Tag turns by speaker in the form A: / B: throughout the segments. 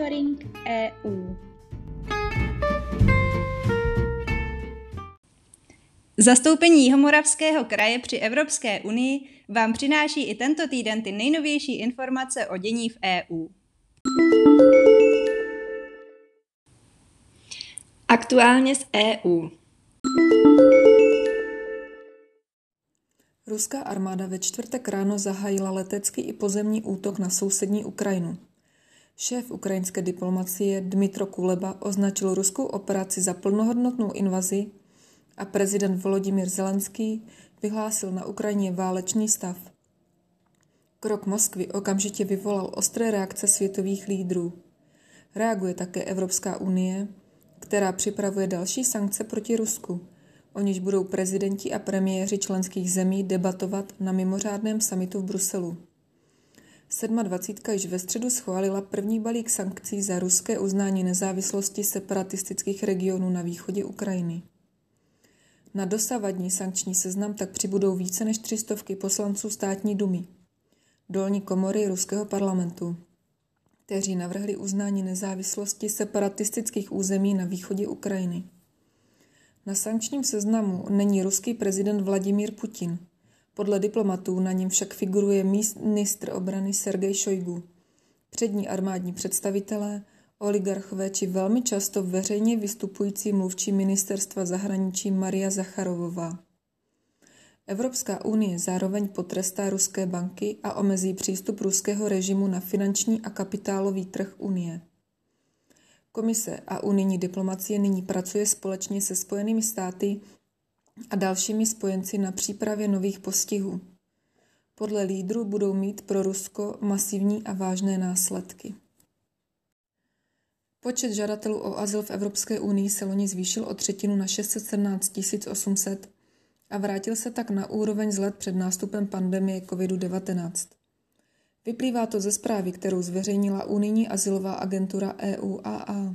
A: Monitoring EU. Zastoupení Jihomoravského kraje při Evropské unii vám přináší i tento týden ty nejnovější informace o dění v EU.
B: Aktuálně z EU.
C: Ruská armáda ve čtvrtek ráno zahájila letecký i pozemní útok na sousední Ukrajinu. Šéf ukrajinské diplomacie Dmitro Kuleba označil ruskou operaci za plnohodnotnou invazi a prezident Volodymyr Zelenský vyhlásil na Ukrajině válečný stav. Krok Moskvy okamžitě vyvolal ostré reakce světových lídrů. Reaguje také Evropská unie, která připravuje další sankce proti Rusku, o níž budou prezidenti a premiéři členských zemí debatovat na mimořádném samitu v Bruselu. 27. již ve středu schválila první balík sankcí za ruské uznání nezávislosti separatistických regionů na východě Ukrajiny. Na dosavadní sankční seznam tak přibudou více než tři stovky poslanců státní dumy, dolní komory ruského parlamentu, kteří navrhli uznání nezávislosti separatistických území na východě Ukrajiny. Na sankčním seznamu není ruský prezident Vladimír Putin. Podle diplomatů na něm však figuruje ministr obrany Sergej Šojgu, přední armádní představitelé, oligarchové či velmi často veřejně vystupující mluvčí ministerstva zahraničí Maria Zacharovová. Evropská unie zároveň potrestá ruské banky a omezí přístup ruského režimu na finanční a kapitálový trh Unie. Komise a unijní diplomacie nyní pracuje společně se Spojenými státy a dalšími spojenci na přípravě nových postihů. Podle lídrů budou mít pro Rusko masivní a vážné následky. Počet žadatelů o azyl v Evropské unii se loni zvýšil o třetinu na 617 800 a vrátil se tak na úroveň z let před nástupem pandemie COVID-19. Vyplývá to ze zprávy, kterou zveřejnila unijní azylová agentura EUAA.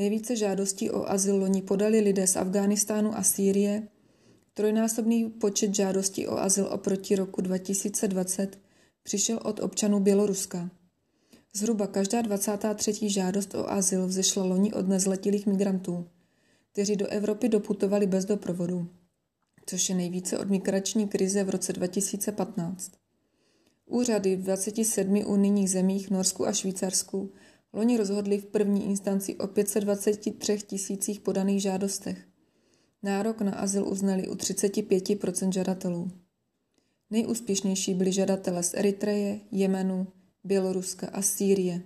C: Nejvíce žádostí o azyl loni podali lidé z Afghánistánu a Sýrie, trojnásobný počet žádostí o azyl oproti roku 2020 přišel od občanů Běloruska. Zhruba každá 23. žádost o azyl vzešla loni od nezletilých migrantů, kteří do Evropy doputovali bez doprovodu, což je nejvíce od migrační krize v roce 2015. Úřady v 27 unijních zemích Norsku a Švýcarsku loni rozhodli v první instanci o 523 tisících podaných žádostech. Nárok na azyl uznali u 35 žadatelů. Nejúspěšnější byli žadatelé z Eritreje, Jemenu, Běloruska a Sýrie.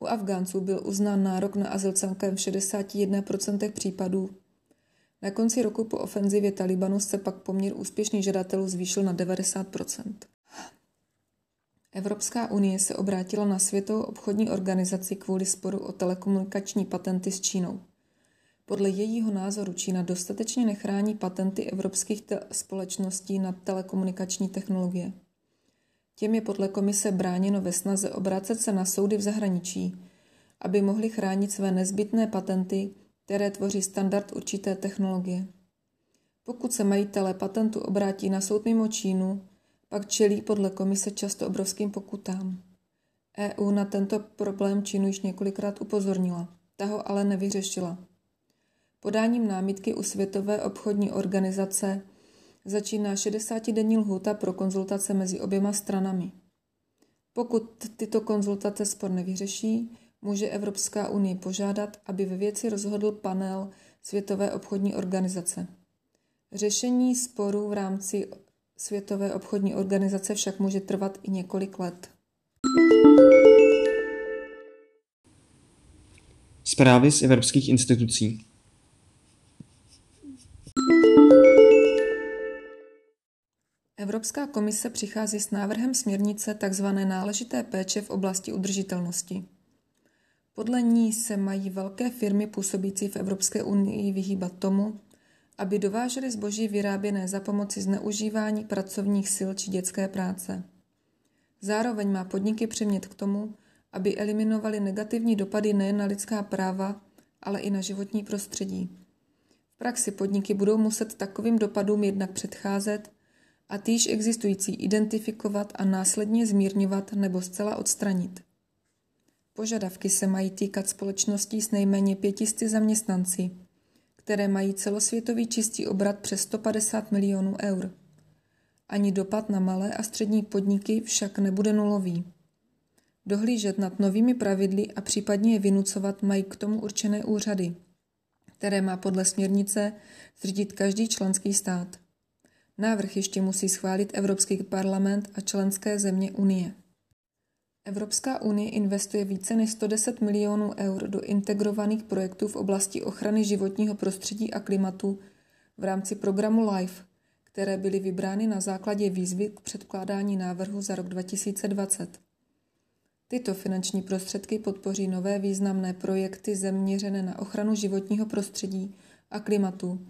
C: U Afgánců byl uznán nárok na azyl celkem v 61% případů. Na konci roku po ofenzivě Talibanu se pak poměr úspěšných žadatelů zvýšil na 90%. Evropská unie se obrátila na Světovou obchodní organizaci kvůli sporu o telekomunikační patenty s Čínou. Podle jejího názoru Čína dostatečně nechrání patenty evropských společností na telekomunikační technologie. Těm je podle komise bráněno ve snaze obrácet se na soudy v zahraničí, aby mohli chránit své nezbytné patenty, které tvoří standard určité technologie. Pokud se majitelé patentu obrátí na soud mimo Čínu, pak čelí podle komise často obrovským pokutám. EU na tento problém Čínu již několikrát upozornila, ta ho ale nevyřešila. Podáním námitky u Světové obchodní organizace začíná 60-denní lhůta pro konzultace mezi oběma stranami. Pokud tyto konzultace spor nevyřeší, může Evropská unie požádat, aby ve věci rozhodl panel Světové obchodní organizace. Řešení sporů v rámci Světové obchodní organizace však může trvat i několik let.
D: Zprávy z evropských institucí.
C: Evropská komise přichází s návrhem směrnice tzv. náležité péče v oblasti udržitelnosti. Podle ní se mají velké firmy působící v Evropské unii vyhýbat tomu, aby dovážely zboží vyráběné za pomoci zneužívání pracovních sil či dětské práce. Zároveň má podniky přimět k tomu, aby eliminovali negativní dopady nejen na lidská práva, ale i na životní prostředí. V praxi podniky budou muset takovým dopadům jednak předcházet a týž existující identifikovat a následně zmírňovat nebo zcela odstranit. Požadavky se mají týkat společností s nejméně 500 zaměstnanci, které mají celosvětový čistý obrat přes 150 milionů eur. Ani dopad na malé a střední podniky však nebude nulový. Dohlížet nad novými pravidly a případně je vynucovat mají k tomu určené úřady, které má podle směrnice zřídit každý členský stát. Návrh ještě musí schválit Evropský parlament a členské země Unie. Evropská unie investuje více než 110 milionů eur do integrovaných projektů v oblasti ochrany životního prostředí a klimatu v rámci programu LIFE, které byly vybrány na základě výzvy k předkládání návrhu za rok 2020. Tyto finanční prostředky podpoří nové významné projekty zaměřené na ochranu životního prostředí a klimatu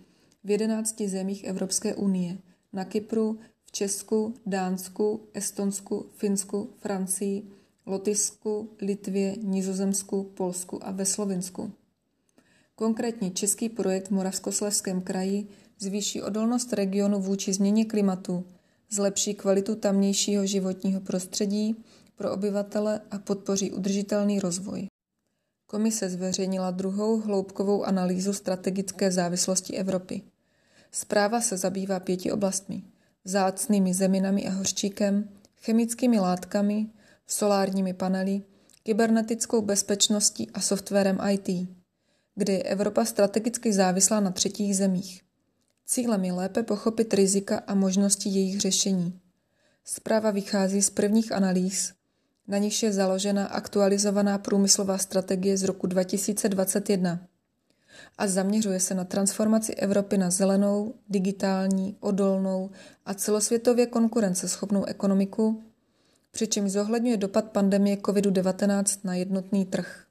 C: v 11 zemích Evropské unie, na Kypru, v Česku, Dánsku, Estonsku, Finsku, Francii, Lotyšsku, Litvě, Nizozemsku, Polsku a ve Slovinsku. Konkrétně český projekt v Moravskoslezském kraji zvýší odolnost regionu vůči změně klimatu, zlepší kvalitu tamnějšího životního prostředí pro obyvatele a podpoří udržitelný rozvoj. Komise zveřejnila druhou hloubkovou analýzu strategické závislosti Evropy. Zpráva se zabývá pěti oblastmi. Zácnými zeminami a hořčíkem, chemickými látkami, solárními panely, kybernetickou bezpečností a softwarem IT, kde je Evropa strategicky závislá na třetích zemích. Cílem je lépe pochopit rizika a možnosti jejich řešení. Zpráva vychází z prvních analýz, na nichž je založena aktualizovaná průmyslová strategie z roku 2021 a zaměřuje se na transformaci Evropy na zelenou, digitální, odolnou a celosvětově konkurenceschopnou ekonomiku, přičemž zohledňuje dopad pandemie COVID-19 na jednotný trh.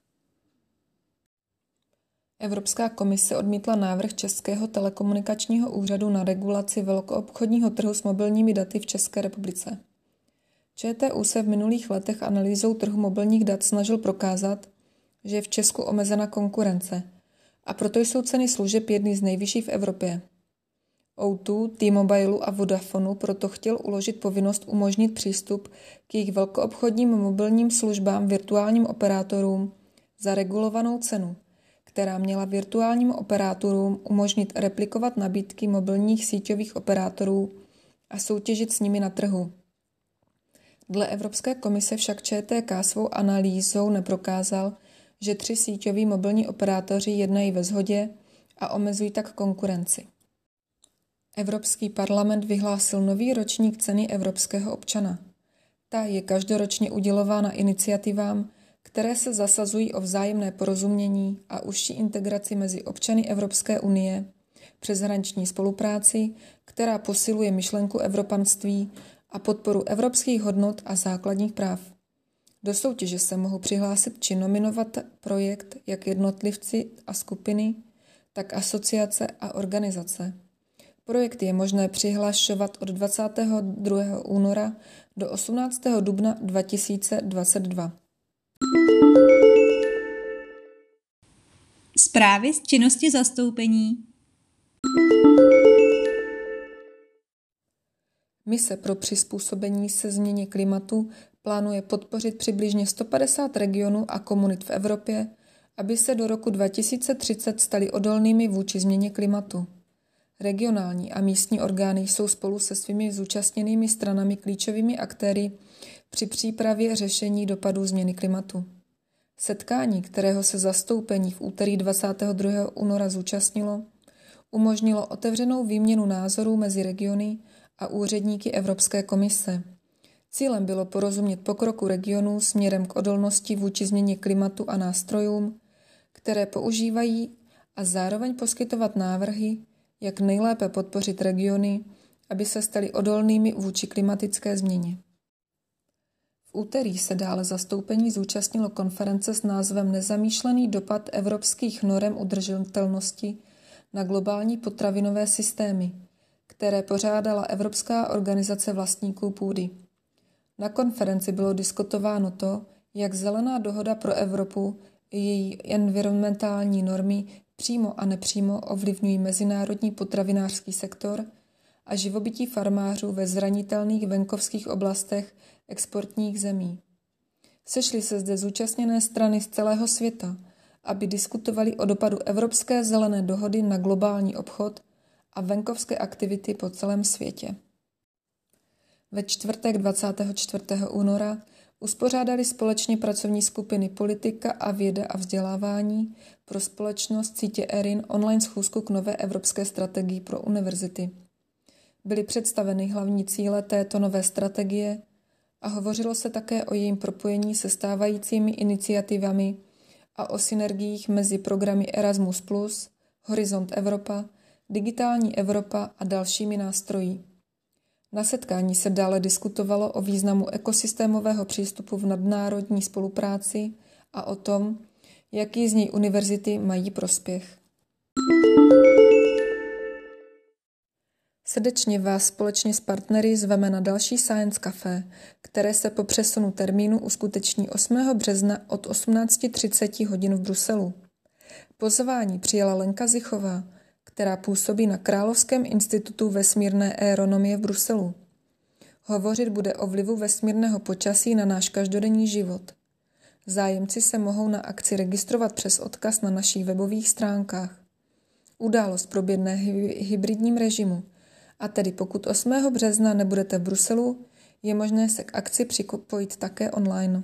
C: Evropská komise odmítla návrh Českého telekomunikačního úřadu na regulaci velkoobchodního trhu s mobilními daty v České republice. ČTU se v minulých letech analýzou trhu mobilních dat snažil prokázat, že je v Česku omezena konkurence a proto jsou ceny služeb jedny z nejvyšších v Evropě. O2, T-Mobile a Vodafonu proto chtěl uložit povinnost umožnit přístup k jejich velkoobchodním mobilním službám virtuálním operátorům za regulovanou cenu, která měla virtuálním operátorům umožnit replikovat nabídky mobilních síťových operátorů a soutěžit s nimi na trhu. Dle Evropské komise však ČTK svou analýzou neprokázal, že tři síťoví mobilní operátoři jednají ve shodě a omezují tak konkurenci. Evropský parlament vyhlásil nový ročník ceny evropského občana. Ta je každoročně udělována iniciativám, které se zasazují o vzájemné porozumění a užší integraci mezi občany Evropské unie, přeshraniční spolupráci, která posiluje myšlenku evropanství a podporu evropských hodnot a základních práv. Do soutěže se mohou přihlásit či nominovat projekt jak jednotlivci a skupiny, tak asociace a organizace. Projekt je možné přihlašovat od 22. února do 18. dubna 2022.
A: Zprávy z činnosti zastoupení.
C: Mise pro přizpůsobení se změně klimatu plánuje podpořit přibližně 150 regionů a komunit v Evropě, aby se do roku 2030 stali odolnými vůči změně klimatu. Regionální a místní orgány jsou spolu se svými zúčastněnými stranami klíčovými aktéry při přípravě řešení dopadů změny klimatu. Setkání, kterého se zastoupení v úterý 22. února zúčastnilo, umožnilo otevřenou výměnu názorů mezi regiony a úředníky Evropské komise. Cílem bylo porozumět pokroku regionů směrem k odolnosti vůči změně klimatu a nástrojům, které používají a zároveň poskytovat návrhy, jak nejlépe podpořit regiony, aby se staly odolnými vůči klimatické změně. V úterý se dále zastoupení zúčastnilo konference s názvem Nezamýšlený dopad evropských norem udržitelnosti na globální potravinové systémy, které pořádala Evropská organizace vlastníků půdy. Na konferenci bylo diskutováno to, jak zelená dohoda pro Evropu její environmentální normy přímo a nepřímo ovlivňují mezinárodní potravinářský sektor a živobytí farmářů ve zranitelných venkovských oblastech exportních zemí. Sešly se zde zúčastněné strany z celého světa, aby diskutovali o dopadu Evropské zelené dohody na globální obchod a venkovské aktivity po celém světě. Ve čtvrtek 24. února uspořádali společně pracovní skupiny Politika a věda a vzdělávání pro společnost sítě ERIN online schůzku k nové evropské strategii pro univerzity. Byly představeny hlavní cíle této nové strategie a hovořilo se také o jejím propojení se stávajícími iniciativami a o synergiích mezi programy Erasmus+, Horizont Evropa, Digitální Evropa a dalšími nástroji. Na setkání se dále diskutovalo o významu ekosystémového přístupu v nadnárodní spolupráci a o tom, jaký z něj univerzity mají prospěch. Srdečně vás společně s partnery zveme na další Science Café, které se po přesunu termínu uskuteční 8. března od 18.30 hodin v Bruselu. Pozvání přijala Lenka Zichová, která působí na Královském institutu vesmírné aeronomie v Bruselu. Hovořit bude o vlivu vesmírného počasí na náš každodenní život. Zájemci se mohou na akci registrovat přes odkaz na našich webových stránkách. Událost proběhne hybridním režimu, a tedy pokud 8. března nebudete v Bruselu, je možné se k akci připojit také online.